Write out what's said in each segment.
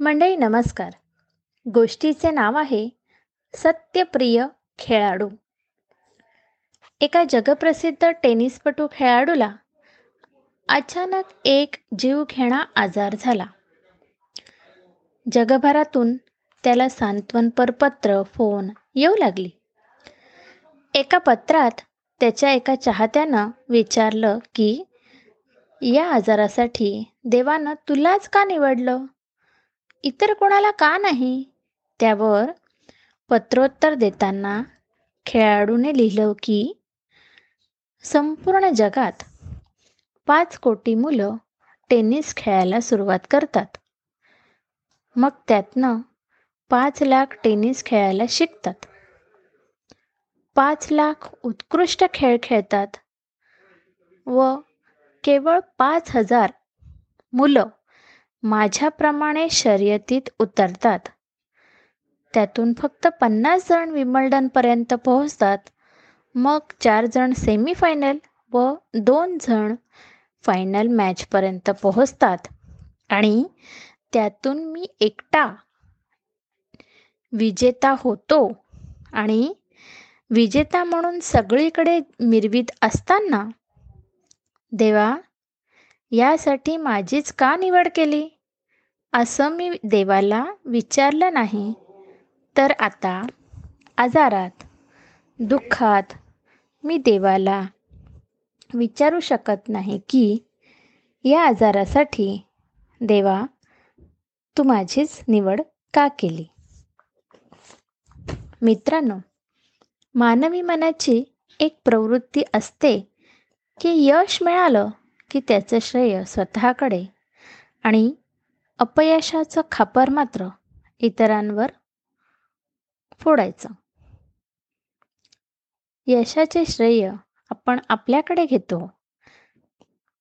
मंडळी नमस्कार. गोष्टीचे नाव आहे सत्यप्रिय खेळाडू. एका जगप्रसिद्ध टेनिसपटू खेळाडूला अचानक एक जीवघेणा आजार झाला. जगभरातून त्याला सांत्वनपर पत्र फोन येऊ लागली. एका पत्रात त्याच्या एका चाहत्यानं विचारलं की या आजारासाठी देवानं तुलाच का निवडलं? इतर कोणाला का नाही? त्यावर पत्रोत्तर देताना खेळाडूने लिहिलं की संपूर्ण जगात पाच कोटी मुलं टेनिस खेळायला सुरुवात करतात. मग त्यातनं पाच लाख टेनिस खेळायला शिकतात. पाच लाख उत्कृष्ट खेळ खेळतात. व केवळ पाच हजार मुलं माझ्याप्रमाणे शर्यतीत उतरतात. त्यातून फक्त पन्नास जण विमल्डनपर्यंत पोहोचतात. मग चार जण सेमीफायनल व दोन जण फायनल मॅचपर्यंत पोहोचतात. आणि त्यातून मी एकटा विजेता होतो. आणि विजेता म्हणून सगळीकडे मिरवीत असताना देवा यासाठी माझीच का निवड केली? असं मी देवाला विचारलं नाही. तर आता आजारात दुःखात मी देवाला विचारू शकत नाही की या आजारासाठी देवा तू माझीच निवड का केली? मित्रांनो मानवी मनाची एक प्रवृत्ती असते की यश मिळालं की त्याचं श्रेय स्वतःकडे आणि अपयशाचं खापर मात्र इतरांवर फोडायचं. यशाचे श्रेय आपण आपल्याकडे घेतो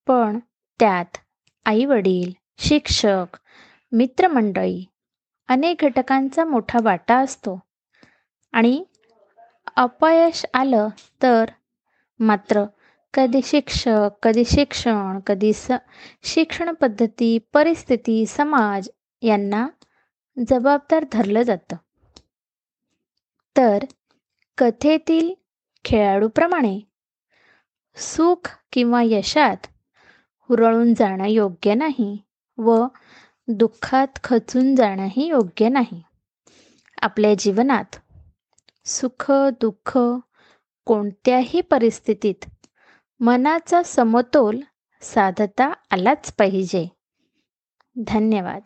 पण त्यात आईवडील शिक्षक मित्रमंडळी अनेक घटकांचा मोठा वाटा असतो आणि अपयश आलं तर मात्र कधी शिक्षक कधी शिक्षण कधी स शिक्षण पद्धती परिस्थिती समाज यांना जबाबदार धरलं जातं. तर कथेतील खेळाडूप्रमाणे सुख किंवा यशात हुरळून जाणं योग्य नाही व दुःखात खचून जाणंही योग्य नाही. आपल्या जीवनात सुख दुःख कोणत्याही परिस्थितीत मनाचा समतोल साधता आलाच पाहिजे. धन्यवाद.